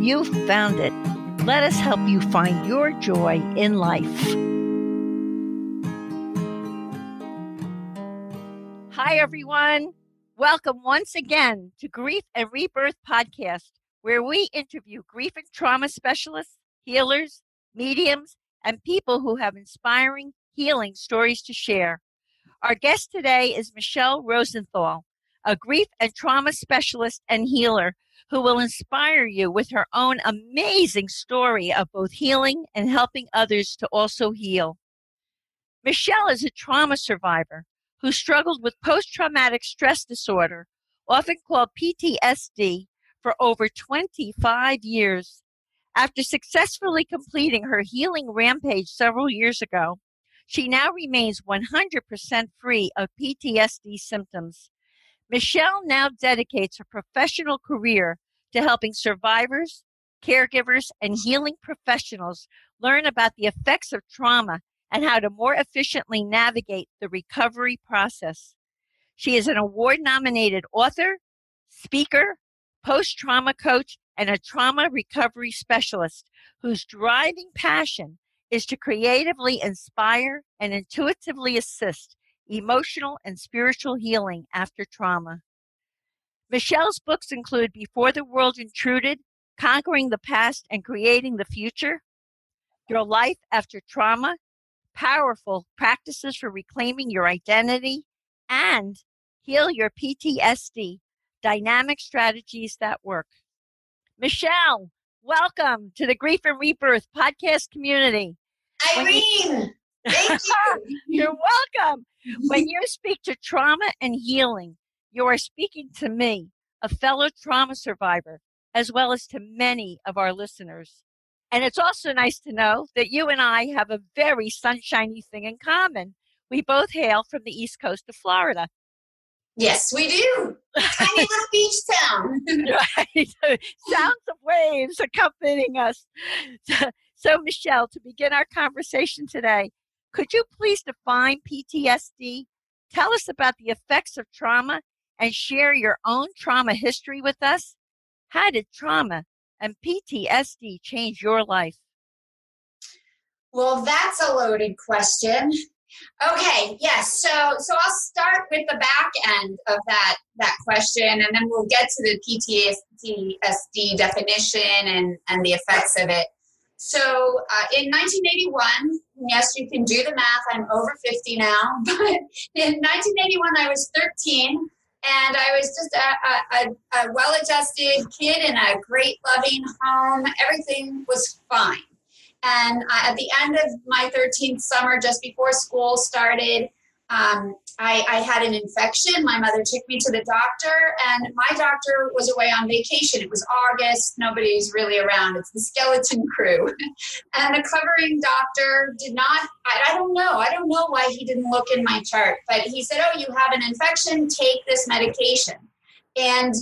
you've found it. Let us help you find your joy in life. Hi, everyone. Welcome once again to Grief and Rebirth Podcast, where we interview grief and trauma specialists, healers, mediums, and people who have inspiring healing stories to share. Our guest today is Michelle Rosenthal a grief and trauma specialist and healer who will inspire you with her own amazing story of both healing and helping others to also heal. Michelle is a trauma survivor who struggled with post traumatic stress disorder, often called PTSD, for over 25 years. After successfully completing her healing rampage several years ago, she now remains 100% free of PTSD symptoms. Michelle now dedicates her professional career to helping survivors, caregivers, and healing professionals learn about the effects of trauma and how to more efficiently navigate the recovery process. She is an award nominated author, speaker, post trauma coach, and a trauma recovery specialist whose driving passion is to creatively inspire and intuitively assist emotional and spiritual healing after trauma. Michelle's books include Before the World Intruded, Conquering the Past and Creating the Future, Your Life After Trauma, Powerful Practices for Reclaiming Your Identity, and Heal Your PTSD Dynamic Strategies That Work. Michelle, welcome to the Grief and Rebirth podcast community. Irene, thank you. You're welcome. When you speak to trauma and healing, you are speaking to me, a fellow trauma survivor, as well as to many of our listeners. And it's also nice to know that you and I have a very sunshiny thing in common. We both hail from the east coast of Florida. Yes, we do. Tiny little beach town. right. Sounds of waves accompanying us. So, Michelle, to begin our conversation today, could you please define PTSD? Tell us about the effects of trauma and share your own trauma history with us. How did trauma and PTSD change your life? Well, that's a loaded question. Okay, yes. So so I'll start with the back end of that that question and then we'll get to the PTSD definition and and the effects of it. So uh, in 1981, yes, you can do the math. I'm over 50 now, but in 1981, I was 13 and I was just a, a, a well adjusted kid in a great, loving home. Everything was fine. And uh, at the end of my 13th summer, just before school started, um, I, I, had an infection. My mother took me to the doctor, and my doctor was away on vacation. It was August, nobody's really around. It's the skeleton crew. and the covering doctor did not, I, I don't know, I don't know why he didn't look in my chart, but he said, Oh, you have an infection, take this medication. And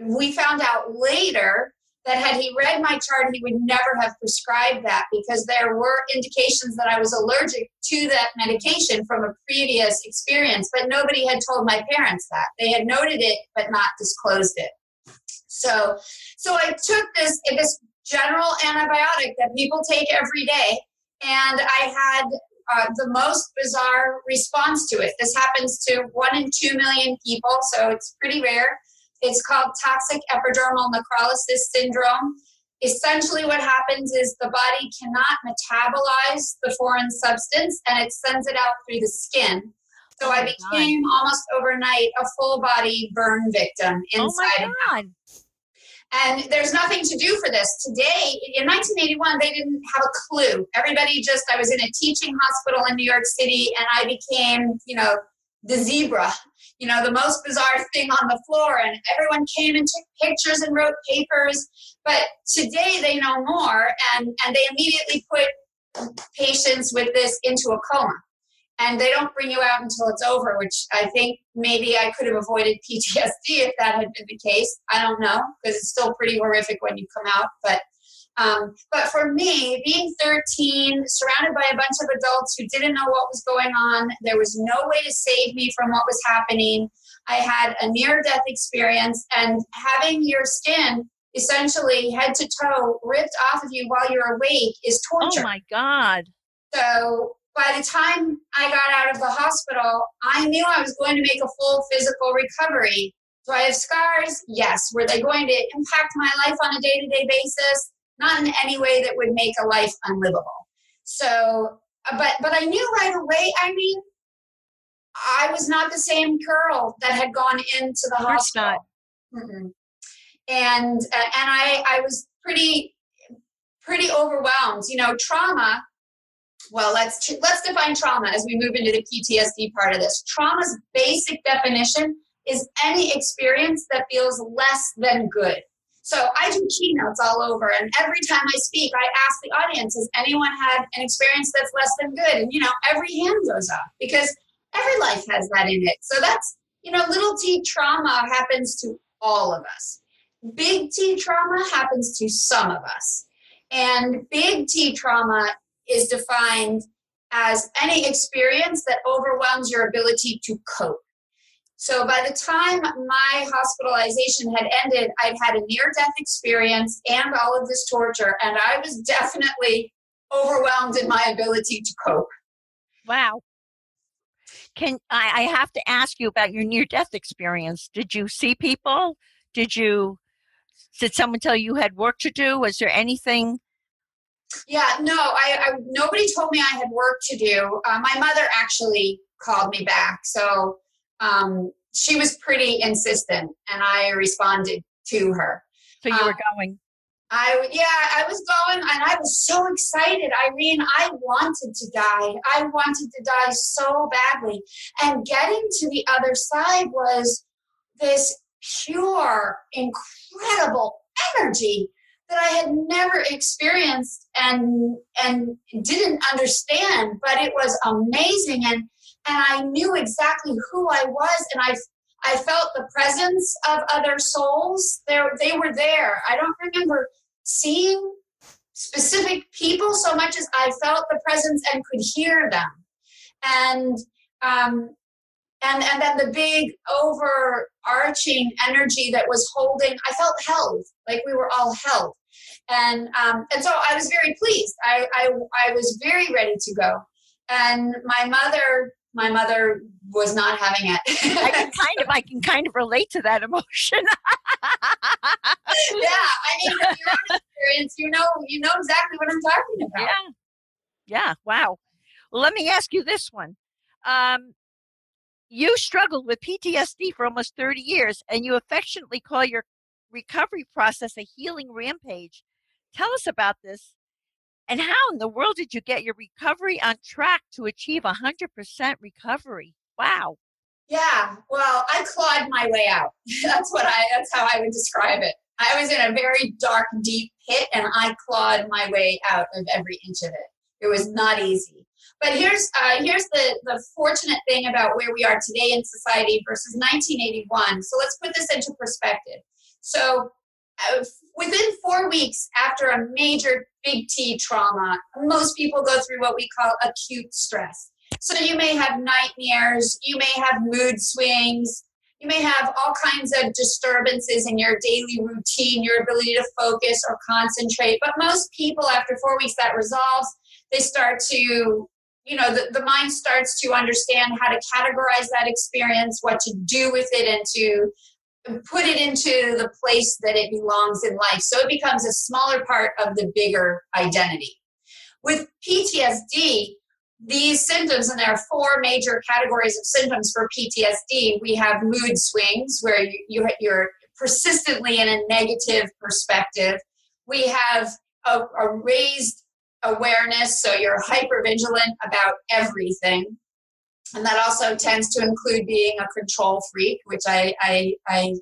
we found out later that had he read my chart, he would never have prescribed that because there were indications that I was allergic to that medication from a previous experience, but nobody had told my parents that. They had noted it but not disclosed it. So, so I took this this general antibiotic that people take every day, and I had uh, the most bizarre response to it. This happens to one in two million people, so it's pretty rare. It's called toxic epidermal necrolysis syndrome. Essentially, what happens is the body cannot metabolize the foreign substance and it sends it out through the skin. So oh I became God. almost overnight a full body burn victim inside oh my God. And there's nothing to do for this. Today, in 1981, they didn't have a clue. Everybody just, I was in a teaching hospital in New York City and I became, you know, the zebra you know, the most bizarre thing on the floor, and everyone came and took pictures and wrote papers. But today they know more, and, and they immediately put patients with this into a coma. And they don't bring you out until it's over, which I think maybe I could have avoided PTSD if that had been the case. I don't know, because it's still pretty horrific when you come out. But um, but for me, being 13, surrounded by a bunch of adults who didn't know what was going on, there was no way to save me from what was happening. I had a near death experience, and having your skin essentially head to toe ripped off of you while you're awake is torture. Oh my God. So by the time I got out of the hospital, I knew I was going to make a full physical recovery. Do I have scars? Yes. Were they going to impact my life on a day to day basis? Not in any way that would make a life unlivable. So, uh, but but I knew right away. I mean, I was not the same girl that had gone into the hospital. Mm-mm. And uh, and I I was pretty pretty overwhelmed. You know, trauma. Well, let's let's define trauma as we move into the PTSD part of this. Trauma's basic definition is any experience that feels less than good. So I do keynotes all over, and every time I speak, I ask the audience, has anyone had an experience that's less than good? And, you know, every hand goes up because every life has that in it. So that's, you know, little t trauma happens to all of us. Big T trauma happens to some of us. And big T trauma is defined as any experience that overwhelms your ability to cope. So by the time my hospitalization had ended, I'd had a near death experience and all of this torture, and I was definitely overwhelmed in my ability to cope. Wow. Can I, I have to ask you about your near death experience? Did you see people? Did you did someone tell you you had work to do? Was there anything? Yeah, no, I, I nobody told me I had work to do. Uh, my mother actually called me back, so um, she was pretty insistent, and I responded to her. So you were um, going. I yeah, I was going, and I was so excited, Irene. I wanted to die. I wanted to die so badly, and getting to the other side was this pure, incredible energy that I had never experienced and and didn't understand, but it was amazing and and I knew exactly who I was, and I I felt the presence of other souls. There, they were there. I don't remember seeing specific people so much as I felt the presence and could hear them, and um, and and then the big overarching energy that was holding. I felt held, like we were all held, and um, and so I was very pleased. I, I I was very ready to go, and my mother my mother was not having it. I can kind of I can kind of relate to that emotion. yeah, I mean, your own experience, you know, you know exactly what I'm talking about. Yeah, yeah. Wow. Well, let me ask you this one. Um, you struggled with PTSD for almost 30 years, and you affectionately call your recovery process a healing rampage. Tell us about this and how in the world did you get your recovery on track to achieve 100% recovery? Wow. Yeah, well, I clawed my way out. that's what I that's how I would describe it. I was in a very dark, deep pit and I clawed my way out of every inch of it. It was not easy. But here's uh, here's the, the fortunate thing about where we are today in society versus 1981. So let's put this into perspective. So Uh, within four weeks after a major big T trauma, most people go through what we call acute stress. So you may have nightmares, you may have mood swings, you may have all kinds of disturbances in your daily routine, your ability to focus or concentrate. But most people, after four weeks, that resolves. They start to, you know, the, the mind starts to understand how to categorize that experience, what to do with it, and to put it into the place that it belongs in life. So it becomes a smaller part of the bigger identity. With PTSD, these symptoms, and there are four major categories of symptoms for PTSD. We have mood swings, where you, you, you're persistently in a negative perspective. We have a, a raised awareness, so you're hyper vigilant about everything. And that also tends to include being a control freak, which I, I, I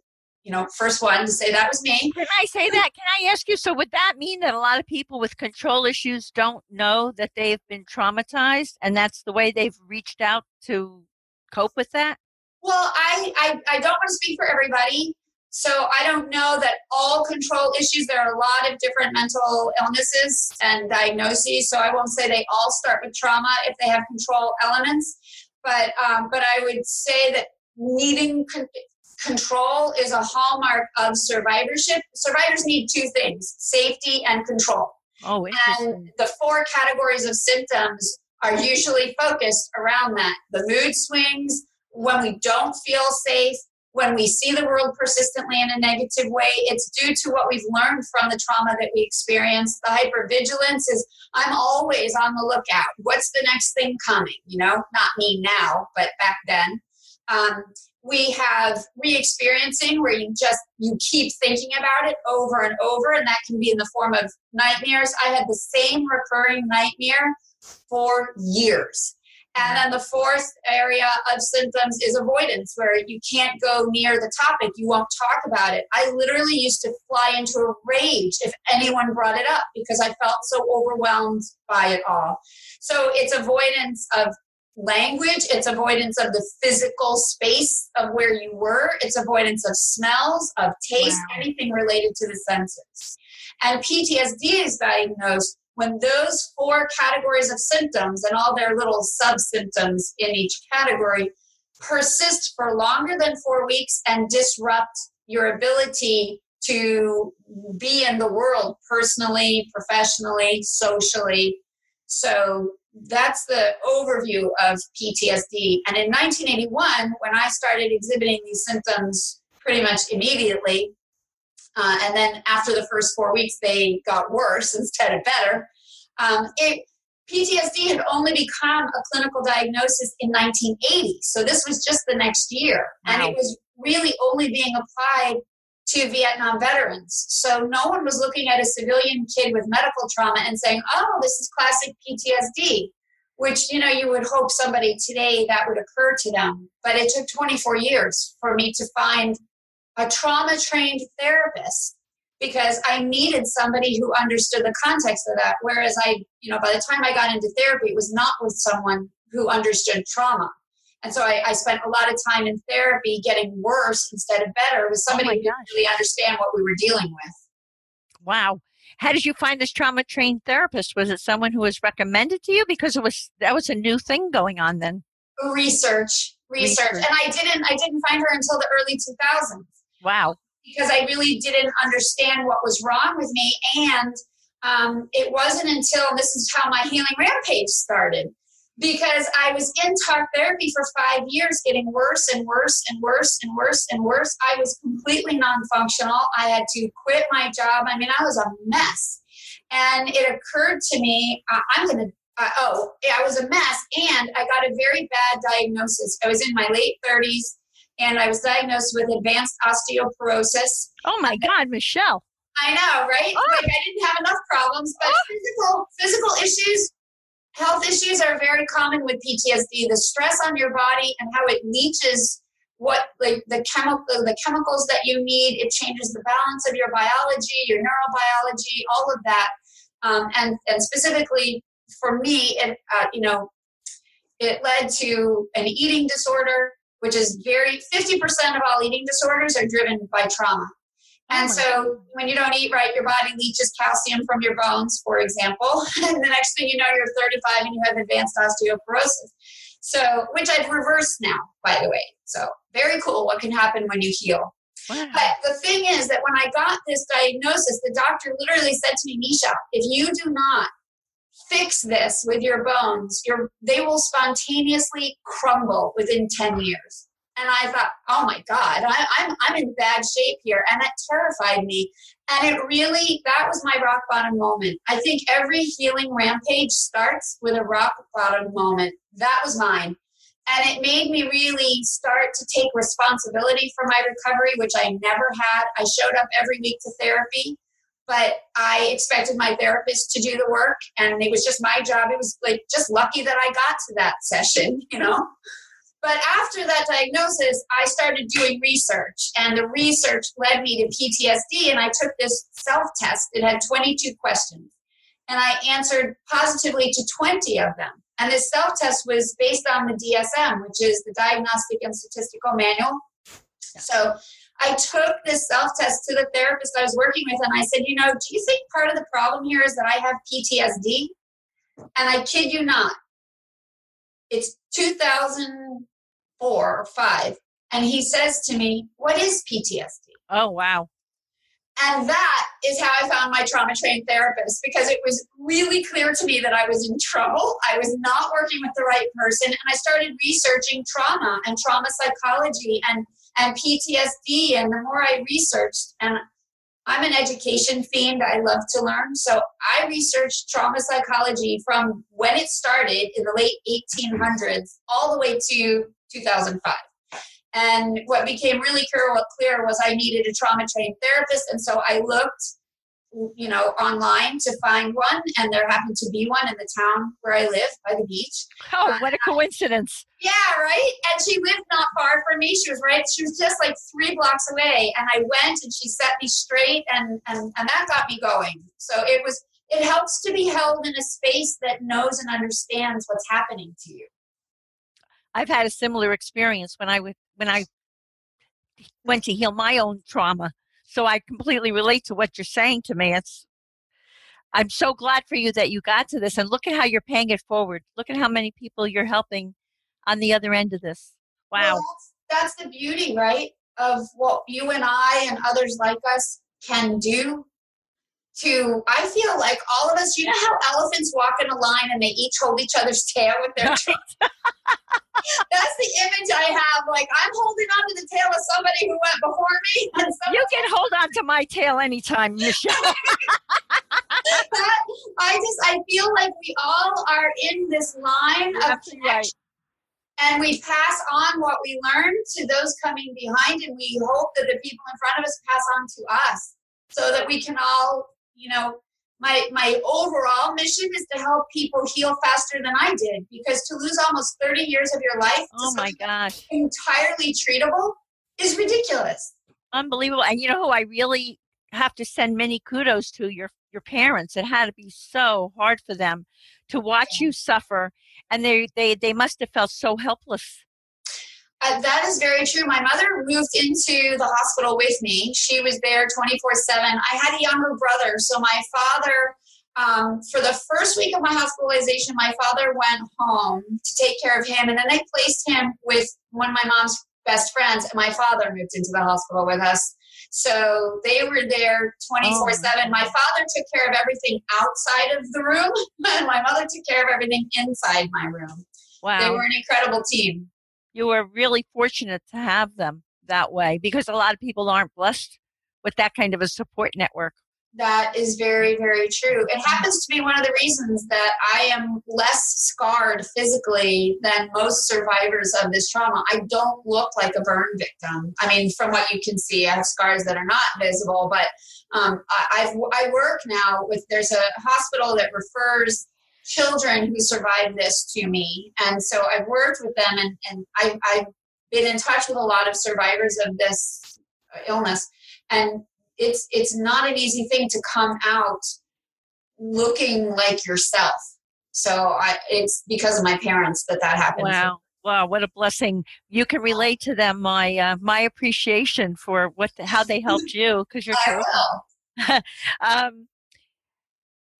you know, first one to say that was me. Can I say that? Can I ask you? So, would that mean that a lot of people with control issues don't know that they've been traumatized and that's the way they've reached out to cope with that? Well, I, I, I don't want to speak for everybody. So I don't know that all control issues, there are a lot of different mental illnesses and diagnoses. So I won't say they all start with trauma if they have control elements. But, um, but I would say that needing con- control is a hallmark of survivorship. Survivors need two things safety and control. Oh, and the four categories of symptoms are usually focused around that the mood swings, when we don't feel safe, when we see the world persistently in a negative way, it's due to what we've learned from the trauma that we experienced. The hypervigilance is I'm always on the lookout. What's the next thing coming? You know, not me now, but back then. Um, we have re-experiencing where you just you keep thinking about it over and over and that can be in the form of nightmares i had the same recurring nightmare for years and then the fourth area of symptoms is avoidance, where you can't go near the topic, you won't talk about it. I literally used to fly into a rage if anyone brought it up because I felt so overwhelmed by it all. So it's avoidance of language, it's avoidance of the physical space of where you were, it's avoidance of smells, of taste, wow. anything related to the senses. And PTSD is diagnosed when those four categories of symptoms and all their little sub symptoms in each category persist for longer than four weeks and disrupt your ability to be in the world personally, professionally, socially. So that's the overview of PTSD. And in 1981, when I started exhibiting these symptoms pretty much immediately, uh, and then after the first four weeks, they got worse instead of better. Um, it, PTSD had only become a clinical diagnosis in 1980. So this was just the next year. Wow. And it was really only being applied to Vietnam veterans. So no one was looking at a civilian kid with medical trauma and saying, oh, this is classic PTSD, which, you know, you would hope somebody today that would occur to them. But it took 24 years for me to find a trauma trained therapist because I needed somebody who understood the context of that. Whereas I, you know, by the time I got into therapy, it was not with someone who understood trauma. And so I, I spent a lot of time in therapy getting worse instead of better with oh somebody oh who didn't really understand what we were dealing with. Wow. How did you find this trauma trained therapist? Was it someone who was recommended to you? Because it was that was a new thing going on then. Research, research, research. and I didn't I didn't find her until the early 2000s. Wow. Because I really didn't understand what was wrong with me. And um, it wasn't until this is how my healing rampage started. Because I was in talk therapy for five years, getting worse and worse and worse and worse and worse. I was completely non functional. I had to quit my job. I mean, I was a mess. And it occurred to me, uh, I'm going to uh, oh, I was a mess, and I got a very bad diagnosis. I was in my late 30s and I was diagnosed with advanced osteoporosis. Oh my God, Michelle. I know, right? Oh. Like I didn't have enough problems, but oh. physical physical issues, health issues are very common with PTSD. The stress on your body and how it leaches what like the chemical the chemicals that you need. It changes the balance of your biology, your neurobiology, all of that. Um, and and specifically for me, it uh, you know it led to an eating disorder which is very 50% of all eating disorders are driven by trauma. Oh and oh so when you don't eat right, your body leaches calcium from your bones, for example. and the next thing you know, you're 35 and you have advanced osteoporosis. So, which I've reversed now, by the way. So, very cool what can happen when you heal. Wow. But the thing is that when I got this diagnosis, the doctor literally said to me, Nisha, if you do not fix this with your bones, your, they will spontaneously crumble within 10 years. And I thought, oh my God, I, I'm, I'm in bad shape here. And that terrified me. And it really, that was my rock bottom moment. I think every healing rampage starts with a rock bottom moment. That was mine. And it made me really start to take responsibility for my recovery, which I never had. I showed up every week to therapy. But I expected my therapist to do the work, and it was just my job. It was like just lucky that I got to that session, you know. But after that diagnosis, I started doing research, and the research led me to PTSD. And I took this self test. It had 22 questions, and I answered positively to 20 of them. And this self test was based on the DSM, which is the Diagnostic and Statistical Manual. So I took this self test to the therapist I was working with, and I said, You know, do you think part of the problem here is that I have PTSD? And I kid you not, it's 2004 or five. And he says to me, What is PTSD? Oh, wow. And that is how I found my trauma trained therapist because it was really clear to me that I was in trouble. I was not working with the right person. And I started researching trauma and trauma psychology and, and PTSD. And the more I researched, and I'm an education fiend, I love to learn. So I researched trauma psychology from when it started in the late 1800s all the way to 2005. And what became really clear, clear was I needed a trauma trained therapist. And so I looked, you know, online to find one, and there happened to be one in the town where I live by the beach. Oh, what a coincidence. Uh, yeah, right? And she lived not far from me. She was right, she was just like three blocks away. And I went and she set me straight, and, and, and that got me going. So it was, it helps to be held in a space that knows and understands what's happening to you. I've had a similar experience when I w- when I went to heal my own trauma. So I completely relate to what you're saying to me. It's I'm so glad for you that you got to this and look at how you're paying it forward. Look at how many people you're helping on the other end of this. Wow. Well, that's, that's the beauty, right? Of what you and I and others like us can do to I feel like all of us, you know how elephants walk in a line and they each hold each other's tail with their trunk. That's the image I have. Like I'm holding on to the tail of somebody who went before me. you can hold on to my tail anytime, Michelle. that, I just I feel like we all are in this line of connection. Right. And we pass on what we learn to those coming behind, and we hope that the people in front of us pass on to us so that we can all, you know, my my overall mission is to help people heal faster than I did because to lose almost 30 years of your life oh my gosh. entirely treatable is ridiculous. Unbelievable. And you know who I really have to send many kudos to? Your your parents. It had to be so hard for them to watch you suffer and they they they must have felt so helpless uh, that is very true. My mother moved into the hospital with me. She was there 24 7. I had a younger brother. So my father, um, for the first week of my hospitalization, my father went home to take care of him. And then they placed him with one of my mom's best friends. And my father moved into the hospital with us. So they were there 24 7. My father took care of everything outside of the room, and my mother took care of everything inside my room. Wow. They were an incredible team you were really fortunate to have them that way because a lot of people aren't blessed with that kind of a support network. That is very, very true. It happens to be one of the reasons that I am less scarred physically than most survivors of this trauma. I don't look like a burn victim. I mean, from what you can see, I have scars that are not visible, but um, I, I've, I work now with, there's a hospital that refers children who survived this to me. And so I've worked with them and, and I, I've been in touch with a lot of survivors of this illness. And it's it's not an easy thing to come out looking like yourself. So I, it's because of my parents that that happened. Wow. Wow, what a blessing! You can relate to them. My uh, my appreciation for what the, how they helped you because you're. um,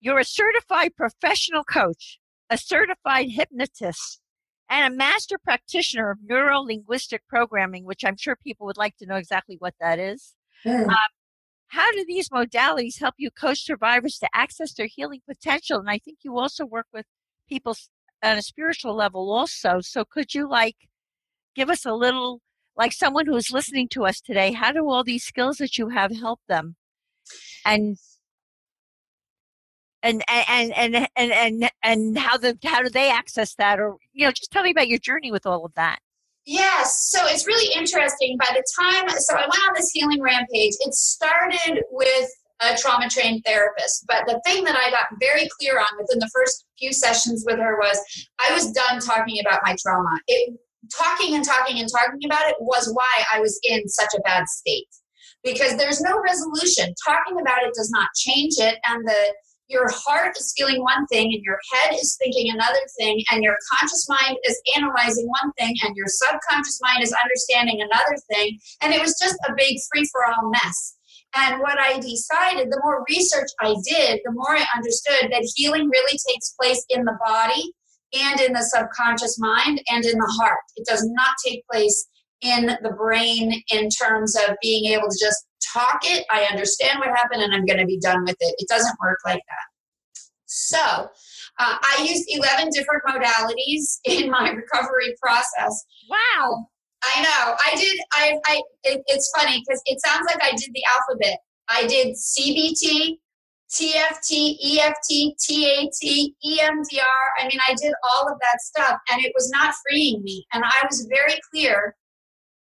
you're a certified professional coach, a certified hypnotist, and a master practitioner of neuro linguistic programming, which I'm sure people would like to know exactly what that is. Mm. Um, how do these modalities help you coach survivors to access their healing potential? And I think you also work with people on a spiritual level also. So could you like give us a little, like someone who's listening to us today, how do all these skills that you have help them? And and and and and and and how the how do they access that or you know just tell me about your journey with all of that yes so it's really interesting by the time so i went on this healing rampage it started with a trauma trained therapist. But the thing that I got very clear on within the first few sessions with her was I was done talking about my trauma. It talking and talking and talking about it was why I was in such a bad state. Because there's no resolution. Talking about it does not change it and the your heart is feeling one thing and your head is thinking another thing and your conscious mind is analyzing one thing and your subconscious mind is understanding another thing and it was just a big free for all mess and what I decided, the more research I did, the more I understood that healing really takes place in the body and in the subconscious mind and in the heart. It does not take place in the brain in terms of being able to just talk it. I understand what happened and I'm going to be done with it. It doesn't work like that. So, uh, I used 11 different modalities in my recovery process. Wow. I know. I did. I. I. It, it's funny because it sounds like I did the alphabet. I did CBT, TFT, EFT, TAT, EMDR. I mean, I did all of that stuff, and it was not freeing me. And I was very clear.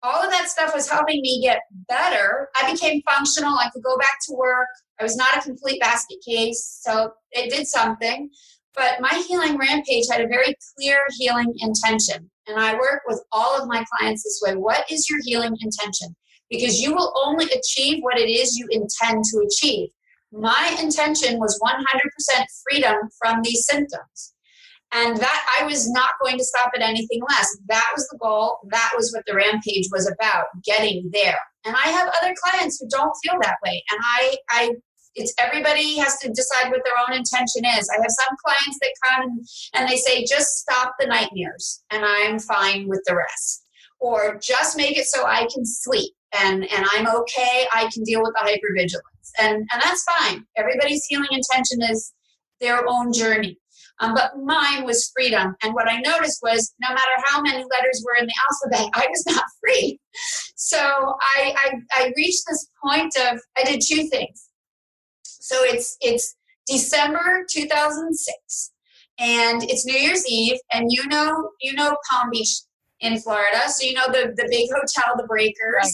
All of that stuff was helping me get better. I became functional. I could go back to work. I was not a complete basket case, so it did something. But my healing rampage had a very clear healing intention. And I work with all of my clients this way. What is your healing intention? Because you will only achieve what it is you intend to achieve. My intention was 100% freedom from these symptoms. And that I was not going to stop at anything less. That was the goal. That was what the rampage was about, getting there. And I have other clients who don't feel that way. And I, I it's everybody has to decide what their own intention is. I have some clients that come and they say, just stop the nightmares and I'm fine with the rest. Or just make it so I can sleep and, and I'm okay. I can deal with the hypervigilance. And, and that's fine. Everybody's healing intention is their own journey. Um, but mine was freedom. And what I noticed was no matter how many letters were in the alphabet, I was not free. So I, I, I reached this point of, I did two things. So it's it's December 2006, and it's New Year's Eve, and you know you know Palm Beach in Florida, so you know the the big hotel, the Breakers. Right.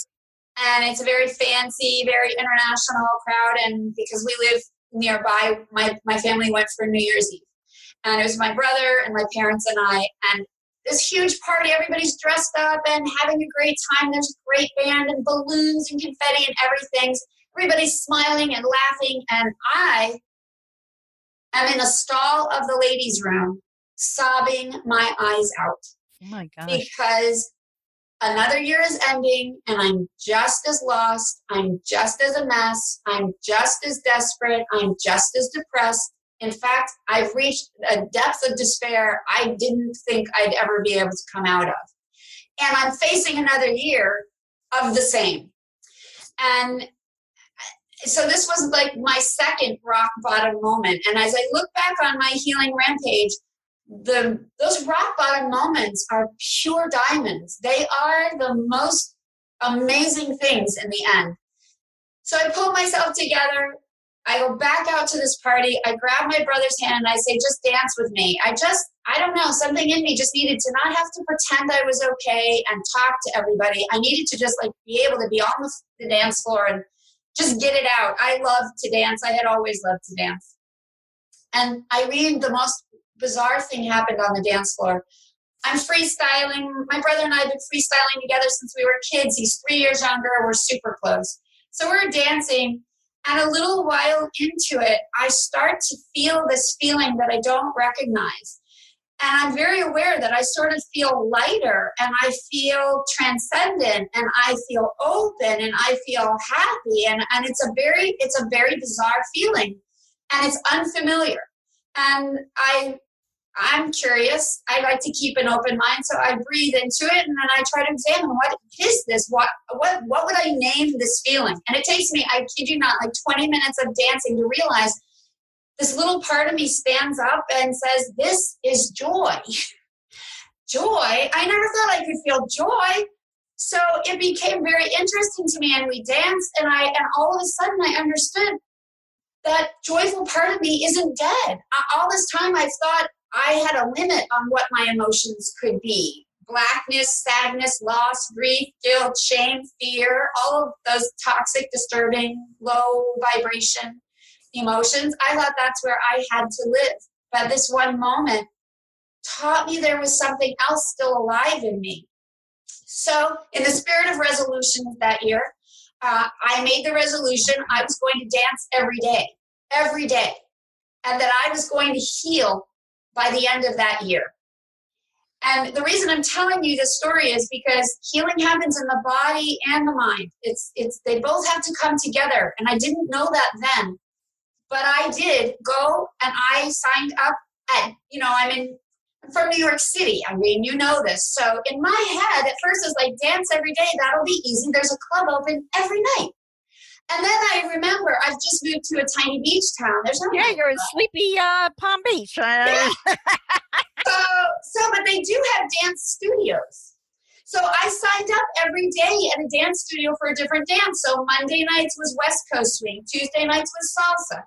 And it's a very fancy, very international crowd. And because we live nearby, my, my family went for New Year's Eve. And it was my brother and my parents and I. And this huge party. Everybody's dressed up and having a great time. There's a great band and balloons and confetti and everything everybody's smiling and laughing, and I am in a stall of the ladies' room, sobbing my eyes out. Oh my gosh. Because another year is ending, and I'm just as lost. I'm just as a mess. I'm just as desperate. I'm just as depressed. In fact, I've reached a depth of despair I didn't think I'd ever be able to come out of. And I'm facing another year of the same. And uh, so this was like my second rock bottom moment and as i look back on my healing rampage the those rock bottom moments are pure diamonds they are the most amazing things in the end so i pulled myself together i go back out to this party i grab my brother's hand and i say just dance with me i just i don't know something in me just needed to not have to pretend i was okay and talk to everybody i needed to just like be able to be on the, the dance floor and just get it out. I love to dance. I had always loved to dance. And Irene, the most bizarre thing happened on the dance floor. I'm freestyling. My brother and I have been freestyling together since we were kids. He's three years younger. We're super close. So we're dancing. And a little while into it, I start to feel this feeling that I don't recognize. And I'm very aware that I sort of feel lighter and I feel transcendent and I feel open and I feel happy. And, and it's a very, it's a very bizarre feeling and it's unfamiliar. And I I'm curious. I like to keep an open mind, so I breathe into it and then I try to examine what is this? What what what would I name this feeling? And it takes me, I kid you not, like 20 minutes of dancing to realize this little part of me stands up and says, This is joy. joy? I never thought I could feel joy. So it became very interesting to me, and we danced, and I and all of a sudden I understood that joyful part of me isn't dead. All this time I thought I had a limit on what my emotions could be. blackness, sadness, loss, grief, guilt, shame, fear, all of those toxic, disturbing, low vibration emotions. I thought that's where I had to live. But this one moment taught me there was something else still alive in me. So, in the spirit of resolutions that year, uh, I made the resolution I was going to dance every day, every day, and that I was going to heal by the end of that year. And the reason I'm telling you this story is because healing happens in the body and the mind. It's it's they both have to come together. And I didn't know that then. But I did go and I signed up at, you know, I'm in I'm from New York City. I mean, you know this. So in my head, at first, it's like dance every day. That'll be easy. There's a club open every night. And then I remember I've just moved to a tiny beach town. There's no yeah, you're in sleepy uh, Palm Beach. Uh, yeah. so, so, but they do have dance studios. So I signed up every day at a dance studio for a different dance. So Monday nights was West Coast swing. Tuesday nights was salsa.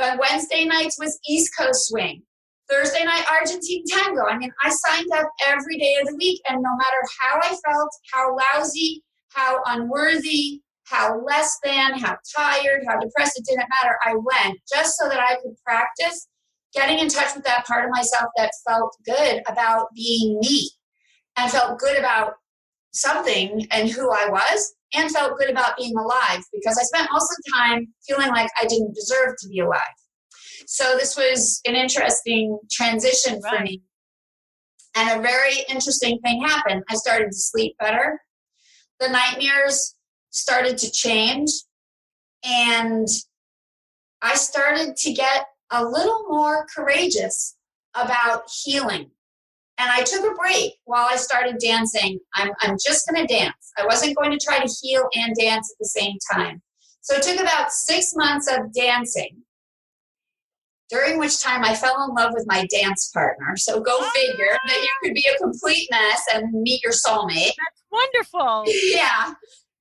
Uh, Wednesday nights was East Coast swing. Thursday night Argentine tango. I mean, I signed up every day of the week, and no matter how I felt, how lousy, how unworthy, how less than, how tired, how depressed, it didn't matter. I went just so that I could practice getting in touch with that part of myself that felt good about being me and felt good about something and who I was and felt good about being alive because I spent most of the time feeling like I didn't deserve to be alive. So this was an interesting transition for right. me. And a very interesting thing happened. I started to sleep better. The nightmares started to change. And I started to get a little more courageous about healing. And I took a break while I started dancing. I'm, I'm just going to dance. I wasn't going to try to heal and dance at the same time. So it took about six months of dancing, during which time I fell in love with my dance partner. So go ah. figure that you could be a complete mess and meet your soulmate. That's wonderful. yeah.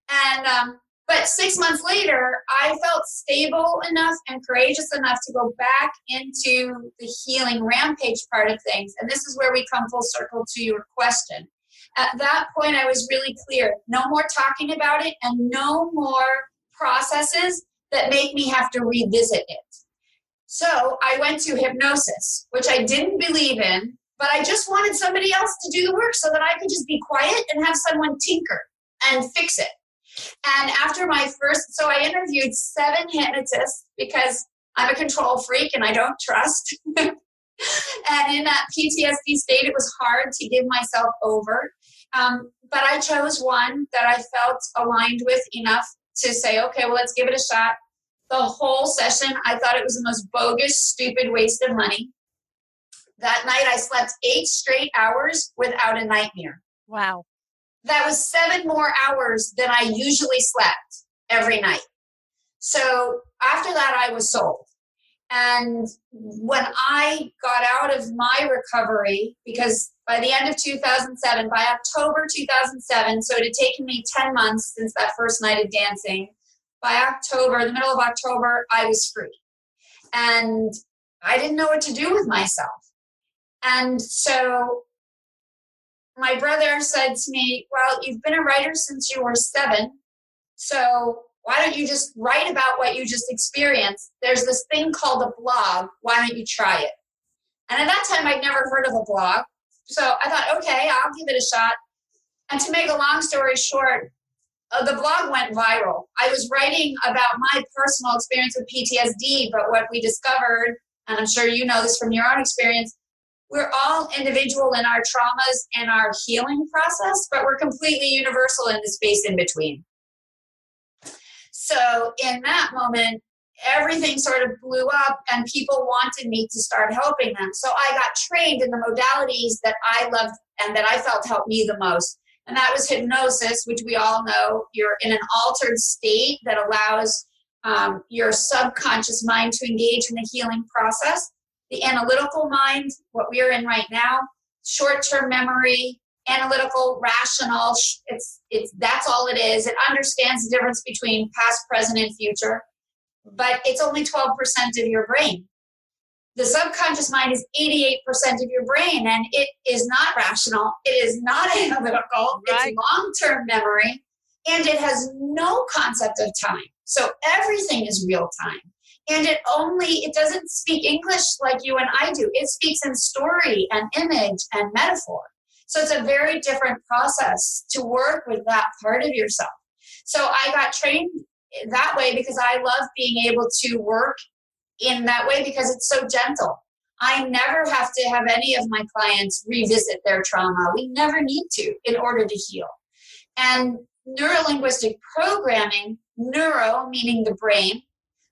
And um, but six months later, I felt stable enough and courageous enough to go back into the healing rampage part of things. And this is where we come full circle to your question. At that point, I was really clear no more talking about it and no more processes that make me have to revisit it. So I went to hypnosis, which I didn't believe in, but I just wanted somebody else to do the work so that I could just be quiet and have someone tinker and fix it. And after my first, so I interviewed seven hypnotists because I'm a control freak and I don't trust. and in that PTSD state, it was hard to give myself over. Um, but I chose one that I felt aligned with enough to say, okay, well, let's give it a shot. The whole session, I thought it was the most bogus, stupid waste of money. That night, I slept eight straight hours without a nightmare. Wow that was seven more hours than I usually slept every night. So after that, I was sold. And when I got out of my recovery, because by the end of 2007, by October 2007, so it had taken me 10 months since that first night of dancing, by October, the middle of October, I was free. And I didn't know what to do with myself. And so my brother said to me, Well, you've been a writer since you were seven. So why don't you just write about what you just experienced? There's this thing called a blog. Why don't you try it? And at that time, I'd never heard of a blog. So I thought, okay, I'll give it a shot. And to make a long story short, uh, the blog went viral. I was writing about my personal experience with PTSD, but what we discovered, and I'm sure you know this from your own experience, we're all individual in our traumas and our healing process, but we're completely universal in the space in between. So, in that moment, everything sort of blew up, and people wanted me to start helping them. So, I got trained in the modalities that I loved and that I felt helped me the most. And that was hypnosis, which we all know you're in an altered state that allows um, your subconscious mind to engage in the healing process the analytical mind, what we're in right now, short-term memory, analytical, rational. It's it's that's all it is. It understands the difference between past, present, and future, but it's only 12% of your brain. the subconscious mind is 88% of your brain and it is not rational it is not analytical right. it's long-term memory and it has no concept of time so everything is real time and it only it doesn't speak english like you and i do. It speaks in story and image and metaphor. So it's a very different process to work with that part of yourself. So i got trained that way because i love being able to work in that way because it's so gentle. I never have to have any of my clients revisit their trauma. We never need to in order to heal. And neurolinguistic programming neuro meaning the brain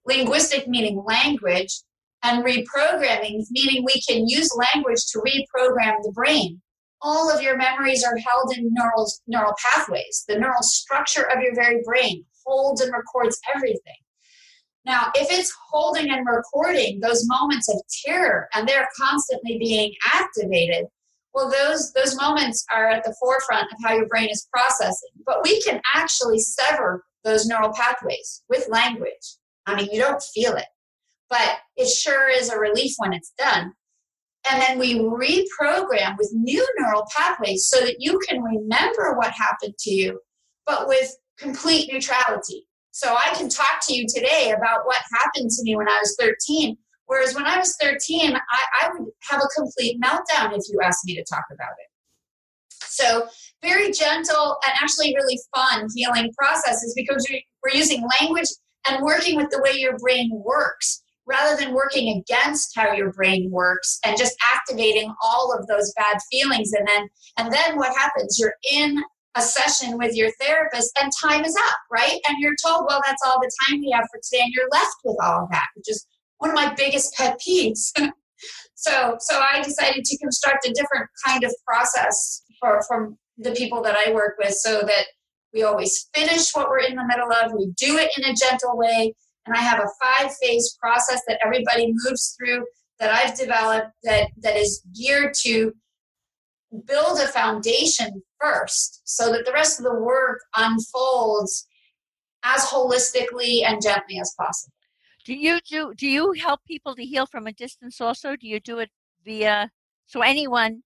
linguistic meaning language, and reprogramming, meaning we can use language to reprogram the brain. All of your memories are held in neural, neural pathways. The neural structure of your very brain holds and records everything. Now, if it's holding and recording those moments of terror and they're constantly being activated, well, those, those moments are at the forefront of how your brain is processing. But we can actually sever those neural pathways with language. I mean, you don't feel it, but it sure is a relief when it's done. And then we reprogram with new neural pathways so that you can remember what happened to you, but with complete neutrality. So I can talk to you today about what happened to me when I was 13. Whereas when I was 13, I, I would have a complete meltdown if you asked me to talk about it. So, very gentle and actually really fun healing processes because we're using language and working with the way your brain works rather than working against how your brain works and just activating all of those bad feelings. And then and then what happens? You're in a session with your therapist and time is up right? And you're told well that's all the time we have for today and you're left with all of that which is one of my biggest pet peeves. So so i decided to construct a different kind of process for from the people that i work with so that we always finish what we're in the middle of. We do it in a gentle way. And I have a five phase process that everybody moves through that I've developed that, that is geared to build a foundation first so that the rest of the work unfolds as holistically and gently as possible. Do you do do you help people to heal from a distance also? Do you do it via so anyone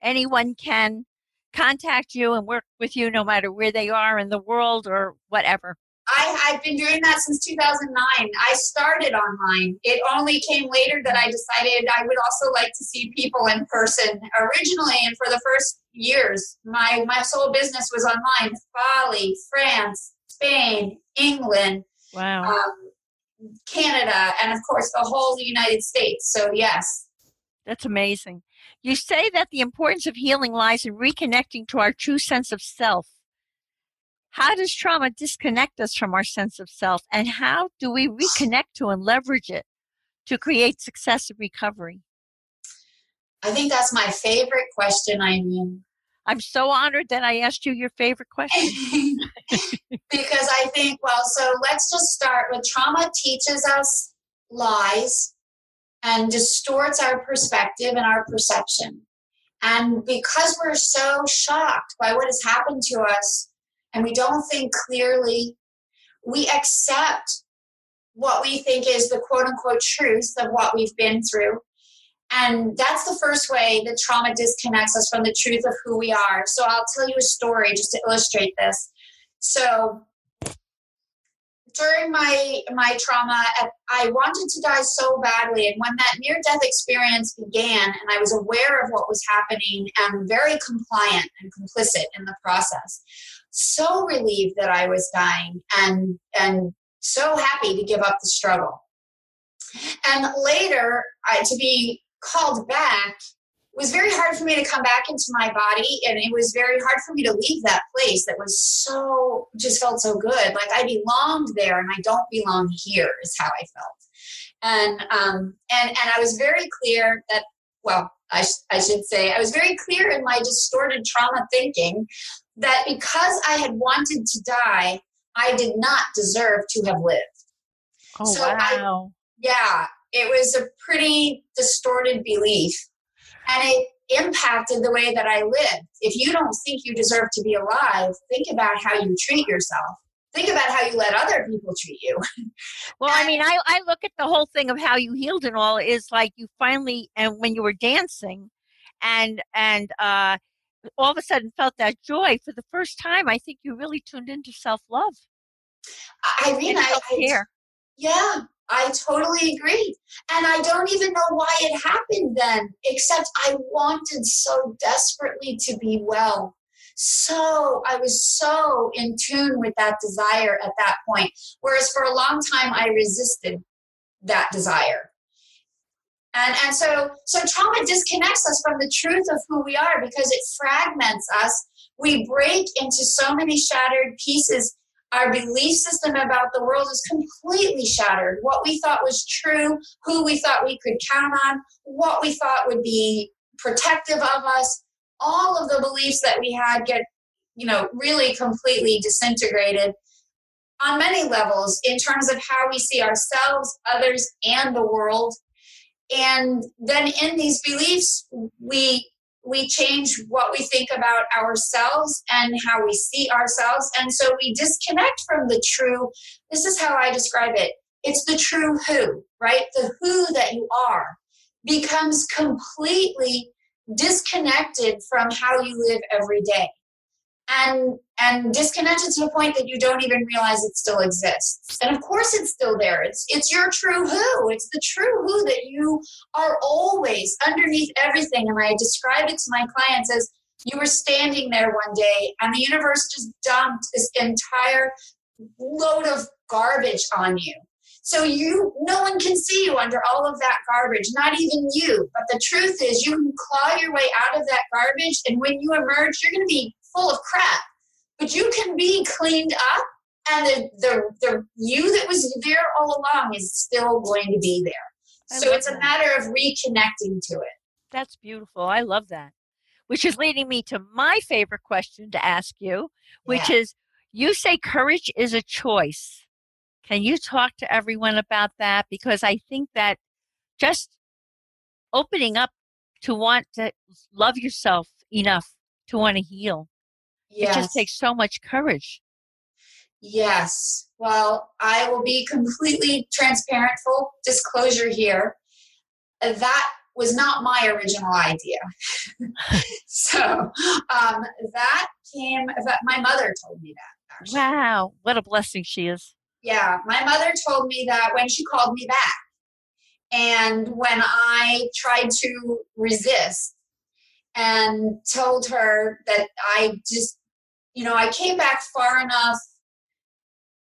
anyone can contact you and work with you no matter where they are in the world or whatever? I, have been doing that since 2009. I started online. It only came later that I decided I would also like to see people in person. Originally, and for the first years, my, my sole business was online Bali, France, Spain, England, wow. Um, Canada, and of course the whole United States. So, yes. That's amazing. You say that the importance of healing lies in reconnecting to our true sense of self. How does trauma disconnect us from our sense of self, and how do we reconnect to and leverage it to create success successive recovery? I think that's my favorite question, I mean. I'm so honored that I asked you your favorite question. because I think, well, so let's just start with trauma teaches us lies and distorts our perspective and our perception. And because we're so shocked by what has happened to us and we don't think clearly, we accept what we think is the quote unquote truth of what we've been through. And that's the first way that trauma disconnects us from the truth of who we are. So I'll tell you a story just to illustrate this. So during my my trauma i wanted to die so badly. And when that near death experience began and i was aware of what was happening and very compliant and complicit in the process. So relieved that i was dying and and so happy to give up the struggle. And later I, to be called back was very hard for me to come back into my body and it was very hard for me to leave that place that was so just felt so good. Like i belonged there and i don't belong here is how i felt. And um and and i was very clear that well I, sh- I should say i was very clear in my distorted trauma thinking that because i had wanted to die i did not deserve to have lived. Oh so wow. I, yeah it was a pretty distorted belief and it impacted the way that I lived. If you don't think you deserve to be alive, think about how you treat yourself. think about how you let other people treat you. Well, I mean, I, I look at the whole thing of how you healed and all is like you finally, and when you were dancing and, and, uh, all of a sudden felt that joy for the first time. I think you really tuned into self love. I mean, I, I, yeah, I totally agree. And I don't even know why it happened then, except I wanted so desperately to be well. So I was so in tune with that desire at that point. Whereas for a long time, I resisted that desire. And, and so, so trauma disconnects us from the truth of who we are because it fragments us. We break into so many shattered pieces our belief system about the world is completely shattered. What we thought was true, who we thought we could count on, what we thought would be protective of us, all of the beliefs that we had get, you know, really completely disintegrated on many levels in terms of how we see ourselves, others, and the world. And then in these beliefs, we we change what we think about ourselves and how we see ourselves. And so we disconnect from the true, this is how I describe it it's the true who, right? The who that you are becomes completely disconnected from how you live every day and and disconnected to the point that you don't even realize it still exists. And of course it's still there. It's it's your true who. It's the true who that you are always underneath everything. And i describe it to my clients as you were standing there one day and the universe just dumped this entire load of garbage on you. So you no one can see you under all of that garbage not even you. But the truth is you can claw your way out of that garbage. And when you emerge you're going to be full of crap. But you can be cleaned up, and the, the, the you that was there all along is still going to be there. I so it's a matter of reconnecting to it. That's beautiful. I love that. Which is leading me to my favorite question to ask you, which yeah. is you say courage is a choice. Can you talk to everyone about that? Because I think that just opening up to want to love yourself enough to want to heal Yes. It just takes so much courage. Yes. Well, I will be completely transparent, full disclosure here. That was not my original idea. so um, that came, that my mother told me that. Actually. Wow. What a blessing she is. Yeah. My mother told me that when she called me back. And when I tried to resist and told her that I just you know, I came back far enough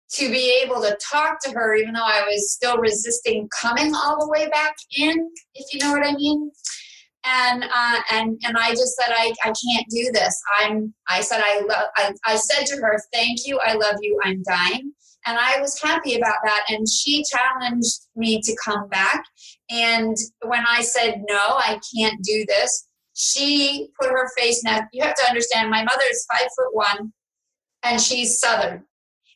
to be able to talk to her, even though I was still resisting coming all the way back in, if you know what I mean. And uh, and and I just said I, I can't do this. I'm I said I love I, I said to her, Thank you, I love you, I'm dying. And I was happy about that. And she challenged me to come back. And when I said no, I can't do this, she put her face now you have to understand my mother is five foot one and she's southern.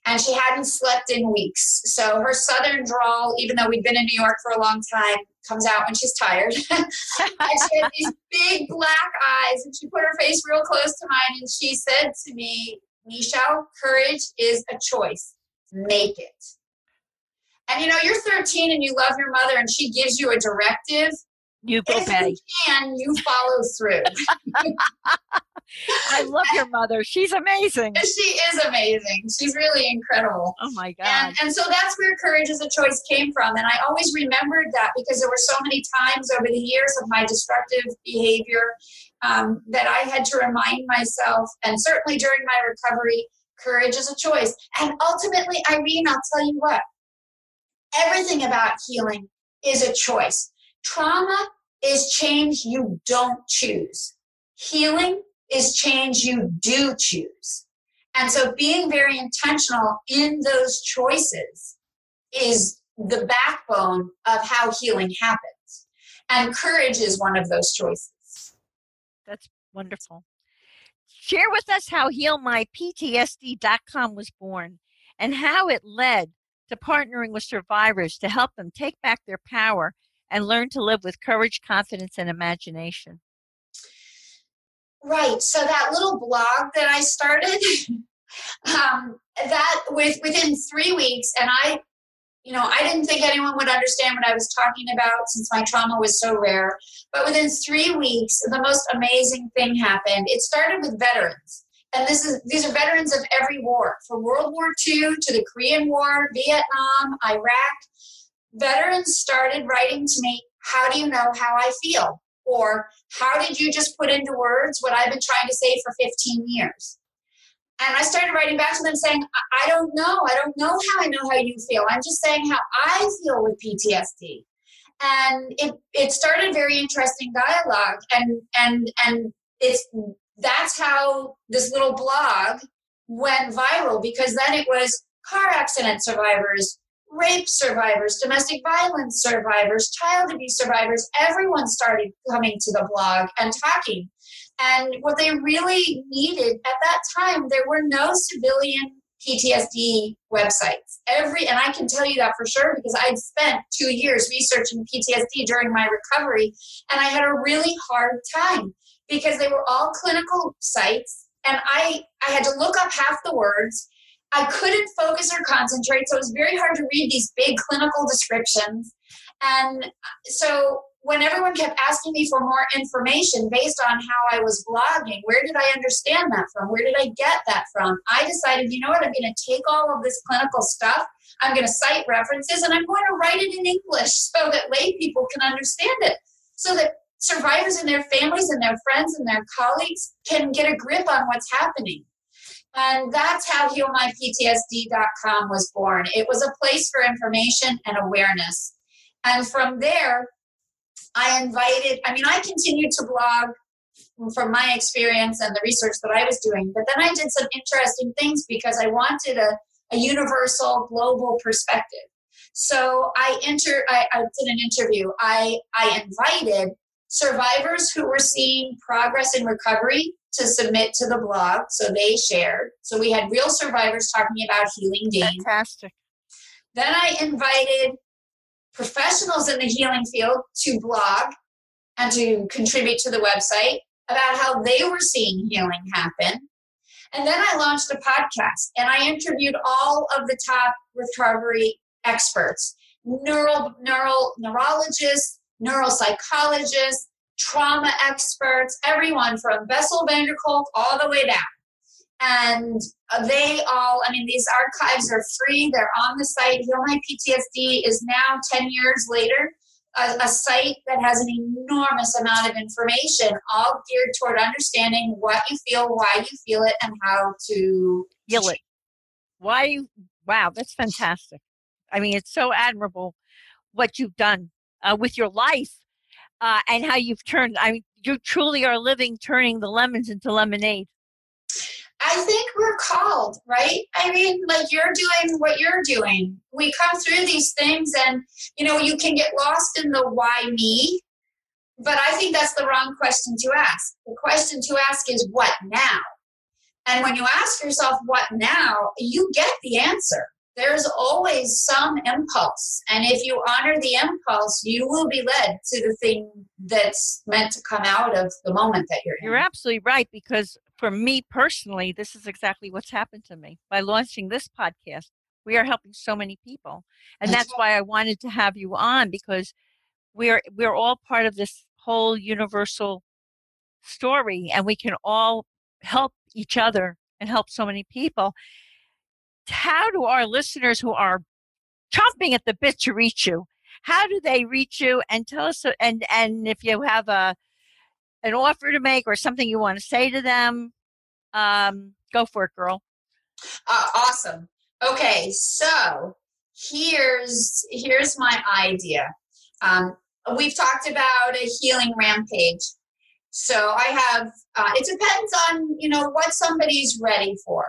And she hadn't slept in weeks. So her southern drawl even though we'd been in new york for a long time comes out when she's tired. And she had these big black eyes and she put her face real close to mine and she said to me michelle courage is a choice. Make it. And you know you're 13 and you love your mother and she gives you a directive you obey. You can, you follow through. I love your mother. She's amazing. She is amazing. She's really incredible. Oh my God. And, and so that's where courage as a choice came from. And I always remembered that because there were so many times over the years of my destructive behavior um, that I had to remind myself, and certainly during my recovery, courage is a choice. And ultimately, Irene, I'll tell you what, everything about healing is a choice. Trauma is change you don't choose. Healing is change you do choose. And so being very intentional in those choices is the backbone of how healing happens. And courage is one of those choices. That's wonderful. Share with us how HealMyPTSD.com was born and how it led to partnering with survivors to help them take back their power and learn to live with courage, confidence, and imagination. Right. So that little blog that I started, Um, that with within three weeks, and I, you know, I didn't think anyone would understand what I was talking about since my trauma was so rare. But within three weeks, the most amazing thing happened. It started with veterans and this is these are veterans of every war from world war ii to the korean war vietnam iraq veterans started writing to me how do you know how i feel? Or how did you just put into words what i've been trying to say for 15 years? And i started writing back to them saying i don't know. I don't know how i know how you feel. I'm just saying how i feel with ptsd and it, it started very interesting dialogue and and and it's that's how this little blog went viral because then it was car accident survivors, rape survivors, domestic violence survivors, child abuse survivors. Everyone started coming to the blog and talking. And what they really needed at that time, there were no civilian PTSD websites. Every and I can tell you that for sure because I'd spent two years researching PTSD during my recovery, and I had a really hard time because they were all clinical sites and I, I had to look up half the words. I couldn't focus or concentrate, so it was very hard to read these big clinical descriptions. And so when everyone kept asking me for more information based on how I was blogging, where did I understand that from? Where did I get that from? I decided, you know what, I'm going to take all of this clinical stuff, I'm going to cite references, and I'm going to write it in English so that lay people can understand it. So that survivors and their families and their friends and their colleagues can get a grip on what's happening. And that's how healmyptsd.com was born. It was a place for information and awareness. And from there, I invited, I mean, I continued to blog from my experience and the research that I was doing, but then I did some interesting things because I wanted a, a universal global perspective. So I enter I, I did an interview. I I invited survivors who were seeing progress in recovery to submit to the blog. So they shared. So we had real survivors talking about healing. Fantastic. Then I invited professionals in the healing field to blog and to contribute to the website about how they were seeing healing happen. And then I launched a podcast and I interviewed all of the top recovery experts, neural, neural neurologists, neuropsychologists, trauma experts, everyone from Bessel van der Kolk all the way down. And they all, I mean, these archives are free. They're on the site. Heal My PTSD is now 10 years later a, a, site that has an enormous amount of information, all geared toward understanding what you feel, why you feel it, and how to heal it. Why you, wow, that's fantastic. I mean, it's so admirable what you've done uh, with your life uh, and how you've turned. I mean, you truly are living, turning the lemons into lemonade. I think we're called, right? I mean, like you're doing what you're doing. We come through these things, and you know, you can get lost in the why me. But I think that's the wrong question to ask. The question to ask is what now? And when you ask yourself what now, you get the answer there's always some impulse. And if you honor the impulse, you will be led to the thing that's meant to come out of the moment that you're in. You're absolutely right because for me personally, this is exactly what's happened to me. By launching this podcast, we are helping so many people. And that's why I wanted to have you on because we're we're all part of this whole universal story and we can all help each other and help so many people how do our listeners who are chomping at the bit to reach you, how do they reach you? And tell us, and and if you have a an offer to make or something you want to say to them, um, go for it, girl. Uh, awesome. Okay, so here's here's my idea. Um, we've talked about a healing rampage. So I have. Uh, it depends on you know what somebody's ready for.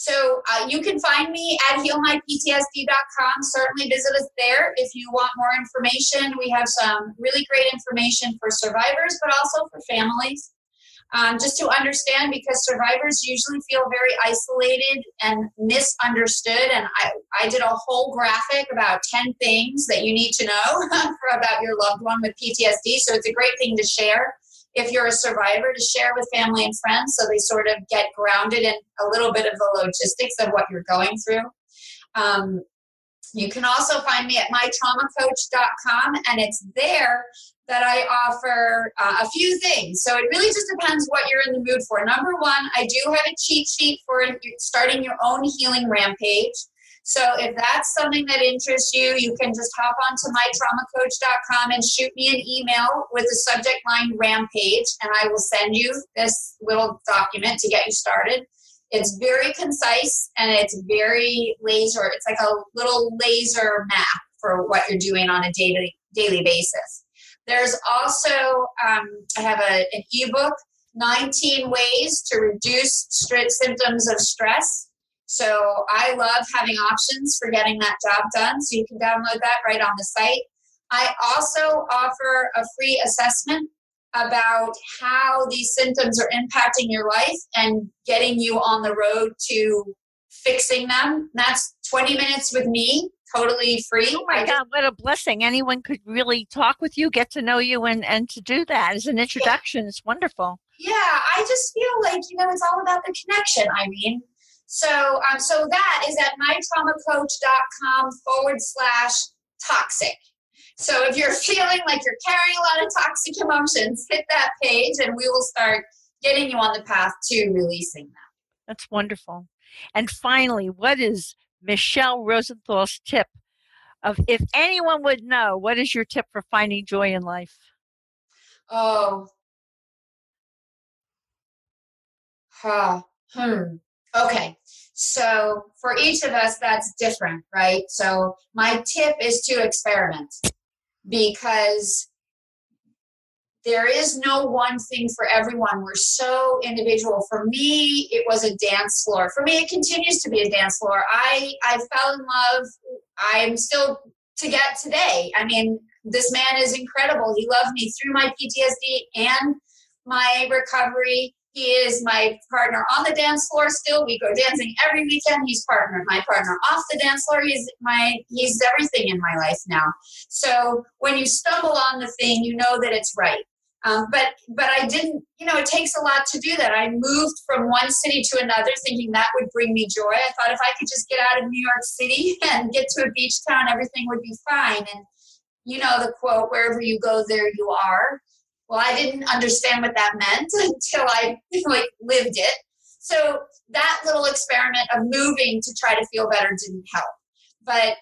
So uh, you can find me at healmyptsd.com. Certainly visit us there if you want more information. We have some really great information for survivors, but also for families. Um, just to understand, because survivors usually feel very isolated and misunderstood. And I, I did a whole graphic about 10 things that you need to know about your loved one with PTSD. So it's a great thing to share if you're a survivor, to share with family and friends so they sort of get grounded in a little bit of the logistics of what you're going through. Um, you can also find me at mytraumacoach.com, and it's there that I offer uh, a few things. So it really just depends what you're in the mood for. Number one, I do have a cheat sheet for starting your own healing rampage. So if that's something that interests you, you can just hop onto mytraumacoach.com and shoot me an email with the subject line rampage, and I will send you this little document to get you started. It's very concise and it's very laser. It's like a little laser map for what you're doing on a daily daily basis. There's also um, I have a, an ebook, 19 ways to reduce symptoms of stress. So I love having options for getting that job done. So you can download that right on the site. I also offer a free assessment about how these symptoms are impacting your life and getting you on the road to fixing them. That's 20 minutes with me, totally free. Oh my God, what a blessing. Anyone could really talk with you, get to know you, and, and to do that as an introduction. Yeah. It's wonderful. Yeah, I just feel like, you know, it's all about the connection, Irene. So, um, so that is at mytraumacoach.com forward slash toxic. So if you're feeling like you're carrying a lot of toxic emotions, hit that page and we will start getting you on the path to releasing them. That's wonderful. And finally, what is Michelle Rosenthal's tip of if anyone would know, what is your tip for finding joy in life? Oh. Huh. Hmm. Okay. So for each of us, that's different, right? So my tip is to experiment because there is no one thing for everyone. We're so individual. For me, it was a dance floor. For me, it continues to be a dance floor. I I fell in love. I'm still to get today. I mean, this man is incredible. He loved me through my PTSD and my recovery. He is my partner on the dance floor still. We go dancing every weekend. He's partner, my partner off the dance floor. He's my he's everything in my life now. So when you stumble on the thing, you know that it's right. Um, but but I didn't. You know, it takes a lot to do that. I moved from one city to another, thinking that would bring me joy. I thought if I could just get out of New York City and get to a beach town, everything would be fine. And you know the quote, "Wherever you go, there you are." Well, I didn't understand what that meant until I like lived it. So that little experiment of moving to try to feel better didn't help. But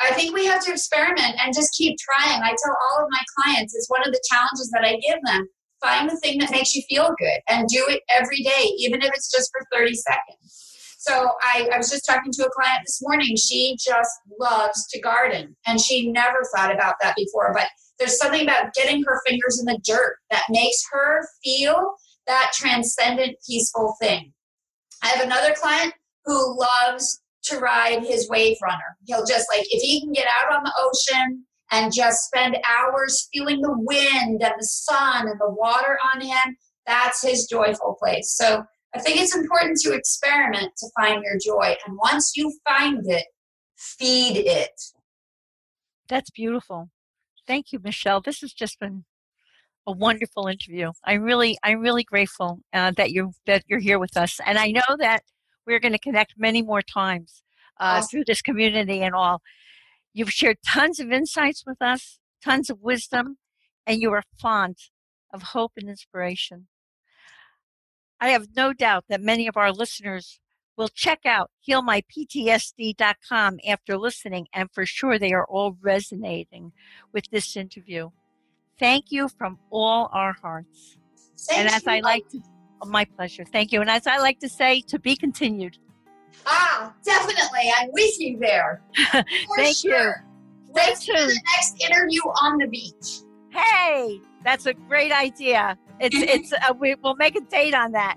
I think we have to experiment and just keep trying. I tell all of my clients it's one of the challenges that I give them. Find the thing that makes you feel good and do it every day, even if it's just for 30 seconds. So I, I was just talking to a client this morning. She just loves to garden and she never thought about that before. But there's something about getting her fingers in the dirt that makes her feel that transcendent, peaceful thing. I have another client who loves to ride his wave runner. He'll just like, if he can get out on the ocean and just spend hours feeling the wind and the sun and the water on him, that's his joyful place. So I think it's important to experiment to find your joy. And once you find it, feed it. That's beautiful. Thank you, Michelle. This has just been a wonderful interview. I'm really, I'm really grateful uh, that you that you're here with us, and I know that we're going to connect many more times uh, awesome. through this community and all. You've shared tons of insights with us, tons of wisdom, and you are font of hope and inspiration. I have no doubt that many of our listeners will check out healmyptsd.com after listening, and for sure they are all resonating with this interview. Thank you from all our hearts. Thank and as you. I like to, oh, my pleasure. Thank you. And as I like to say, to be continued. Ah, definitely. I'm with you there. Thank sure. you. Let's do the next interview on the beach. Hey, that's a great idea. It's it's uh, we, we'll make a date on that.